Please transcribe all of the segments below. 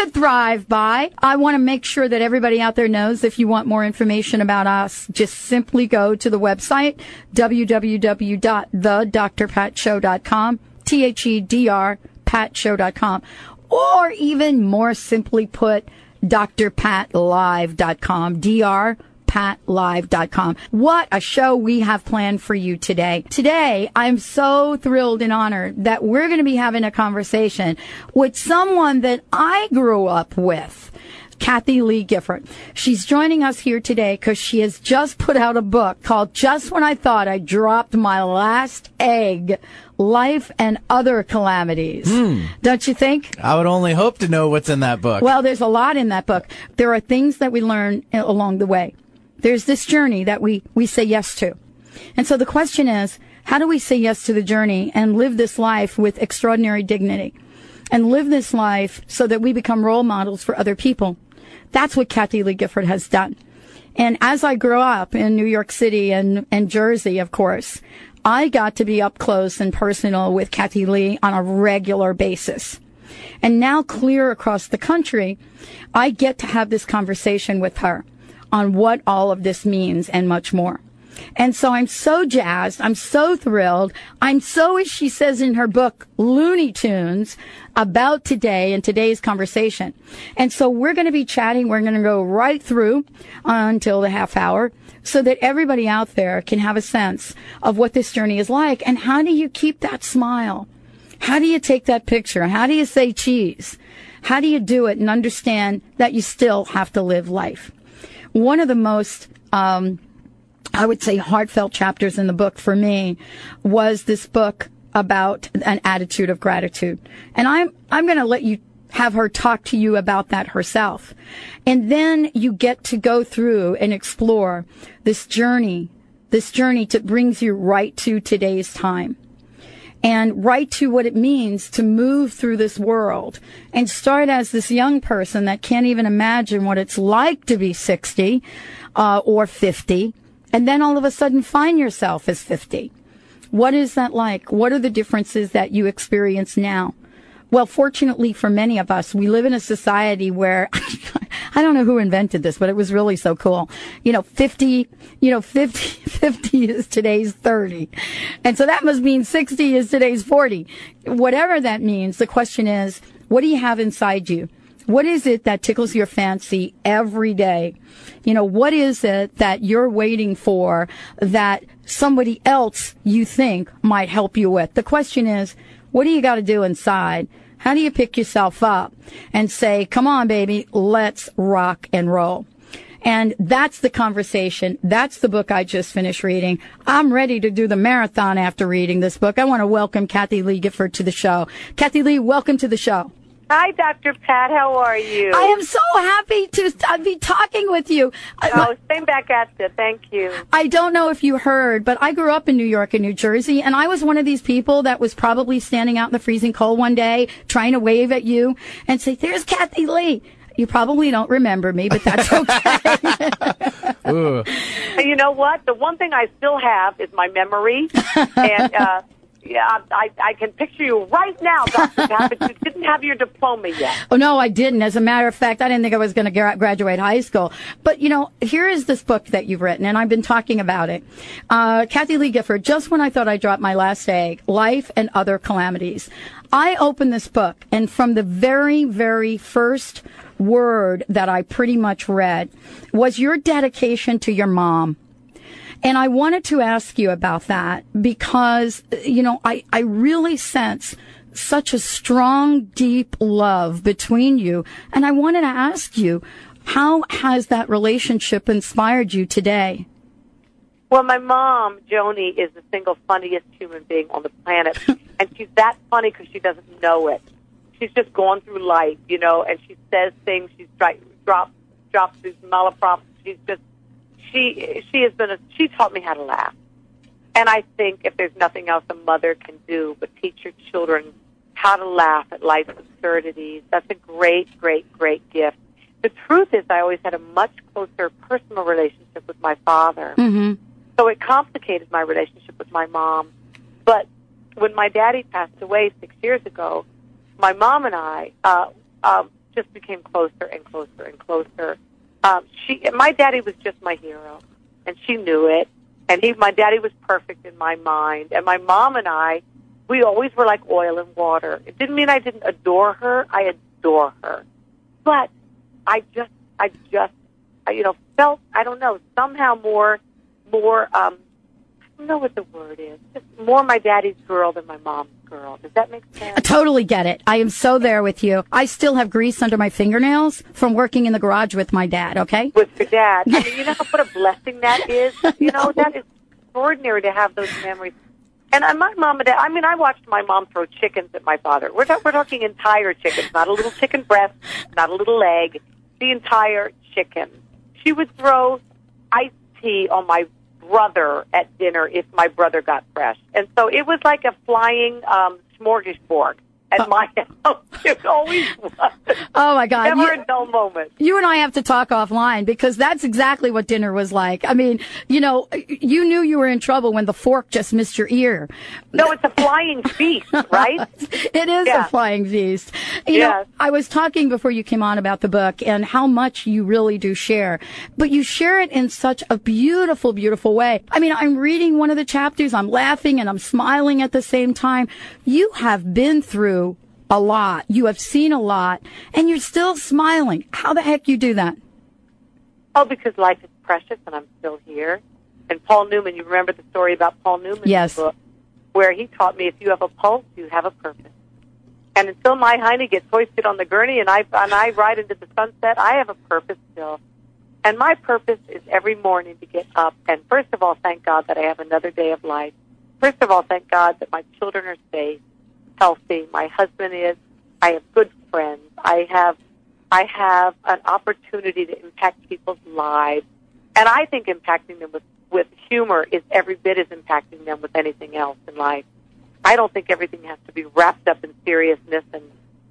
to Thrive By. I want to make sure that everybody out there knows if you want more information about us, just simply go to the website, www.thedrpatshow.com, T-H-E-D-R, patshow.com, or even more simply put, drpatlive.com, dr patlive.com. What a show we have planned for you today. Today, I'm so thrilled and honored that we're going to be having a conversation with someone that I grew up with. Kathie Lee Gifford. She's joining us here today because she has just put out a book called Just When I Thought I Dropped My Last Egg Life and Other Calamities. Mm. Don't you think? I would only hope to know what's in that book. Well, there's a lot in that book. There are things that we learn along the way. There's this journey that we, we say yes to. And so the question is, how do we say yes to the journey and live this life with extraordinary dignity? And live this life so that we become role models for other people. That's what Kathie Lee Gifford has done. And as I grew up in New York City and, and Jersey, of course, I got to be up close and personal with Kathie Lee on a regular basis. And now clear across the country, I get to have this conversation with her on what all of this means and much more. And so I'm so jazzed. I'm so thrilled. I'm so, as she says in her book, Looney Tunes about today and today's conversation. And so we're going to be chatting. We're going to go right through until the half hour so that everybody out there can have a sense of what this journey is like. And how do you keep that smile? How do you take that picture? How do you say cheese? How do you do it and understand that you still have to live life? One of the most, um, I would say heartfelt chapters in the book for me was this book about an attitude of gratitude. And I'm, I'm going to let you have her talk to you about that herself. And then you get to go through and explore this journey, this journey that brings you right to today's time and write to what it means to move through this world and start as this young person that can't even imagine what it's like to be 60 uh, or 50 and then all of a sudden find yourself as 50 what is that like? What are the differences that you experience now well, fortunately for many of us, we live in a society where I don't know who invented this, but it was really so cool. You know, 50, you know, 50, 50 is today's 30. And so that must mean 60 is today's 40. Whatever that means, the question is, what do you have inside you? What is it that tickles your fancy every day? You know, what is it that you're waiting for that somebody else you think might help you with? The question is, what do you got to do inside? How do you pick yourself up and say, come on, baby, let's rock and roll? And that's the conversation. That's the book I just finished reading. I'm ready to do the marathon after reading this book. I want to welcome Kathie Lee Gifford to the show. Kathie Lee, welcome to the show. Hi, Dr. Pat. How are you? I am so happy to be talking with you. Oh, same back at you. Thank you. I don't know if you heard, but I grew up in New York and New Jersey, and I was one of these people that was probably standing out in the freezing cold one day trying to wave at you and say, there's Kathie Lee. You probably don't remember me, but that's okay. you know what? The one thing I still have is my memory. and, uh, yeah, I, I can picture you right now, Dr. Pat, but you didn't have your diploma yet. Oh, no, I didn't. As a matter of fact, I didn't think I was going to graduate high school. But, you know, here is this book that you've written, and I've been talking about it. Uh, Kathie Lee Gifford, just when I thought I dropped my last egg, Life and Other Calamities. I opened this book, and from the very, very first word that I pretty much read was your dedication to your mom. And I wanted to ask you about that because, you know, I, I really sense such a strong, deep love between you. And I wanted to ask you, how has that relationship inspired you today? Well, my mom, Joni, is the single funniest human being on the planet. and she's that funny because she doesn't know it. She's just gone through life, you know, and she says things, she's dropped drops these malaprops. She's just she she has been a, she taught me how to laugh. And I think if there's nothing else a mother can do but teach your children how to laugh at life's absurdities, that's a great, great, great gift. The truth is, I always had a much closer personal relationship with my father. Mm-hmm. So it complicated my relationship with my mom. But when my daddy passed away six years ago, my mom and I uh, um, just became closer and closer and closer. Um, she, my daddy was just my hero, and she knew it. And he, my daddy was perfect in my mind. And my mom and I, we always were like oil and water. It didn't mean I didn't adore her. I adore her. But I just, I just, I, you know, felt, I don't know, somehow more, more, um, don't know what the word is. Just more my daddy's girl than my mom's girl. Does that make sense? I totally get it. I am so there with you. I still have grease under my fingernails from working in the garage with my dad, okay? With your dad. I mean, you know what a blessing that is? You know, that is extraordinary to have those memories. And uh, my mom and dad, I mean, I watched my mom throw chickens at my father. We're, ta- we're talking entire chickens, not a little chicken breast, not a little leg, the entire chicken. She would throw iced tea on my brother at dinner if my brother got fresh. And so it was like a flying um, smorgasbord at uh, my house. It always was. Oh my God! Never you, a dull moment. You and I have to talk offline because that's exactly what dinner was like. I mean, you know, you knew you were in trouble when the fork just missed your ear. No, it's a flying feast, right? it is yeah. a flying feast. You yes. know, I was talking before you came on about the book and how much you really do share, but you share it in such a beautiful, beautiful way. I mean, I'm reading one of the chapters, I'm laughing and I'm smiling at the same time. You have been through a lot. You have seen a lot and you're still smiling. How the heck you do that? Oh, because life is precious and I'm still here. And Paul Newman, you remember the story about Paul Newman's yes. book, where he taught me if you have a pulse, you have a purpose. And until my hiney gets hoisted on the gurney and I and I ride into the sunset, I have a purpose still. And my purpose is every morning to get up and first of all thank God that I have another day of life. First of all, thank God that my children are safe healthy. My husband is. I have good friends. I have I have an opportunity to impact people's lives. And I think impacting them with, with humor is every bit as impacting them with anything else in life. I don't think everything has to be wrapped up in seriousness and,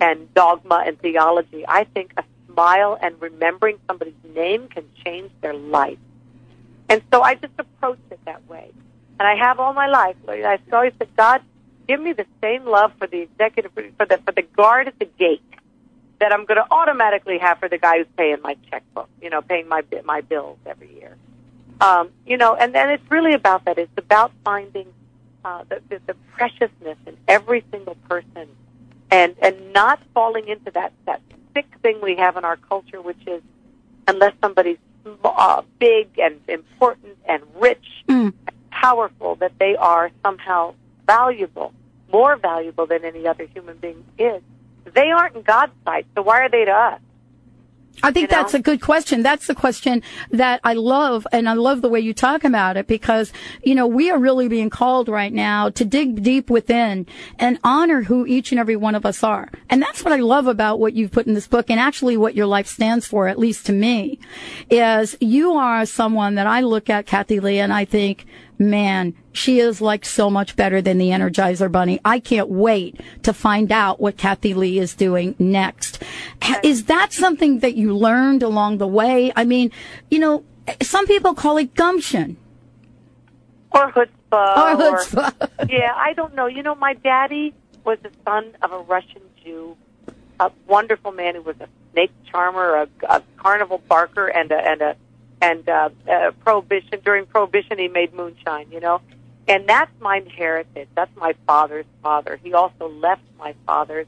and dogma and theology. I think a smile and remembering somebody's name can change their life. And so I just approach it that way. And I have all my life. I always said, God, give me the same love for the executive for the for the guard at the gate that I'm going to automatically have for the guy who's paying my checkbook, you know, paying my my bills every year. Um, you know, and then it's really about that. It's about finding uh, the, the the preciousness in every single person, and and not falling into that that sick thing we have in our culture, which is unless somebody's uh, big and important and rich mm. and powerful, that they are somehow valuable, more valuable than any other human being is. They aren't in God's sight, so why are they to us? I think you know? that's a good question. That's the question that I love, and I love the way you talk about it because, you know, we are really being called right now to dig deep within and honor who each and every one of us are. And that's what I love about what you've put in this book and actually what your life stands for, at least to me, is you are someone that I look at, Kathie Lee, and I think, man, she is like so much better than the Energizer Bunny. I can't wait to find out what Kathie Lee is doing next. Is that something that you learned along the way? I mean, you know, some people call it gumption. Or chutzpah. Or chutzpah. Or, yeah, I don't know. You know, my daddy was the son of a Russian Jew, a wonderful man who was a snake charmer, a, a carnival barker, and a, and a and uh, uh, prohibition during prohibition he made moonshine you know? And that's my heritage that's my father's father. He also left my father's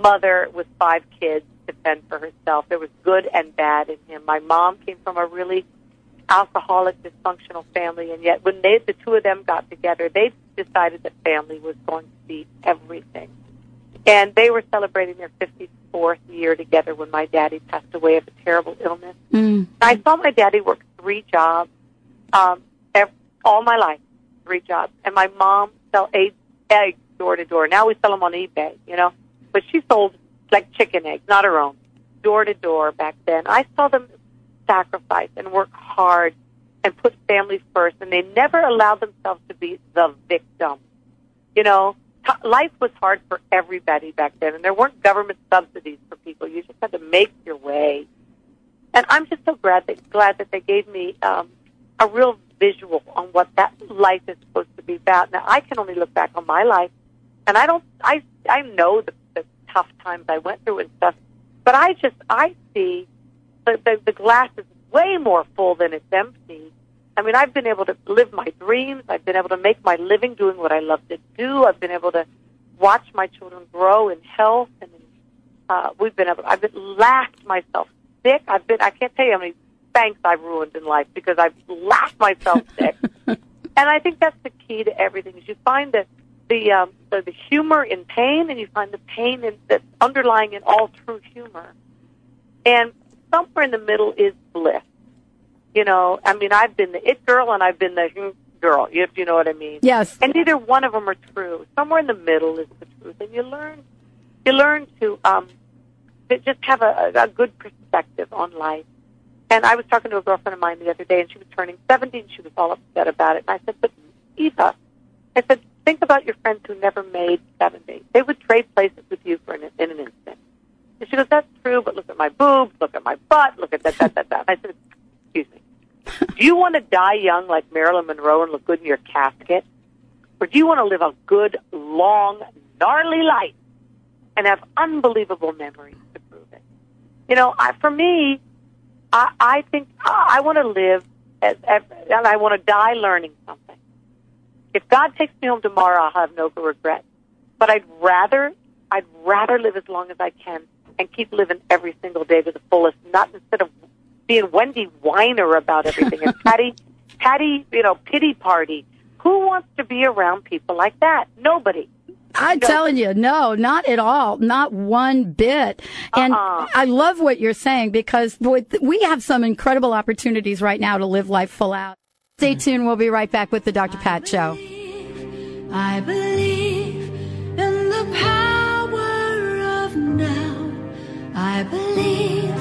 mother with five kids to fend for herself. There was good and bad in him. My mom came from a really alcoholic dysfunctional family and yet when they the two of them got together they decided that family was going to be everything and they were celebrating their 54th year together when my daddy passed away of a terrible illness. Mm. I saw my daddy work three jobs um, every, all my life, three jobs. And my mom sell eggs, eggs door to door. Now we sell them on eBay, you know. But she sold like chicken eggs, not her own. door to door back then. I saw them sacrifice and work hard and put families first, and they never allowed themselves to be the victim. You know, life was hard for everybody back then, and there weren't government subsidies for people. You just had to make your way. And I'm just so glad that glad that they gave me um, a real visual on what that life is supposed to be about. Now I can only look back on my life, and I don't. I I know the, the tough times I went through and stuff, but I just I see the, the the glass is way more full than it's empty. I mean, I've been able to live my dreams. I've been able to make my living doing what I love to do. I've been able to watch my children grow in health, and uh, we've been able. I've been laughed myself sick. I've been. I can't tell you how many banks I've ruined in life because I've laughed myself sick. and I think that's the key to everything. Is you find the the, um, the the humor in pain, and you find the pain in, that's underlying in all true humor. And somewhere in the middle is bliss. You know, I mean, I've been the it girl and I've been the girl, if you know what I mean. Yes. And neither one of them are true. Somewhere in the middle is the truth, and you learn, you learn to um, to just have a, a good perspective on life. And I was talking to a girlfriend of mine the other day, and she was turning 70, and she was all upset about it. And I said, but Eva, I said, think about your friends who never made 70. They would trade places with you for an, in an instant. And she goes, that's true, but look at my boobs, look at my butt, look at that, that, that, that. I said, excuse me. Do you want to die young like Marilyn Monroe and look good in your casket? Or do you want to live a good, long, gnarly life and have unbelievable memories to prove it? You know, I, for me, I, I think oh, I want to live as, as, and I want to die learning something. If God takes me home tomorrow, I'll have no regret. But I'd rather, I'd rather live as long as I can and keep living every single day to the fullest, not instead of being Wendy Weiner about everything and Patty, Patty, you know, pity party. Who wants to be around people like that? Nobody. I'm no. telling you, no, not at all, not one bit. And uh-uh. I love what you're saying because boy, we have some incredible opportunities right now to live life full out. Stay tuned. We'll be right back with the Dr. Pat Show. I believe in the power of now. I believe.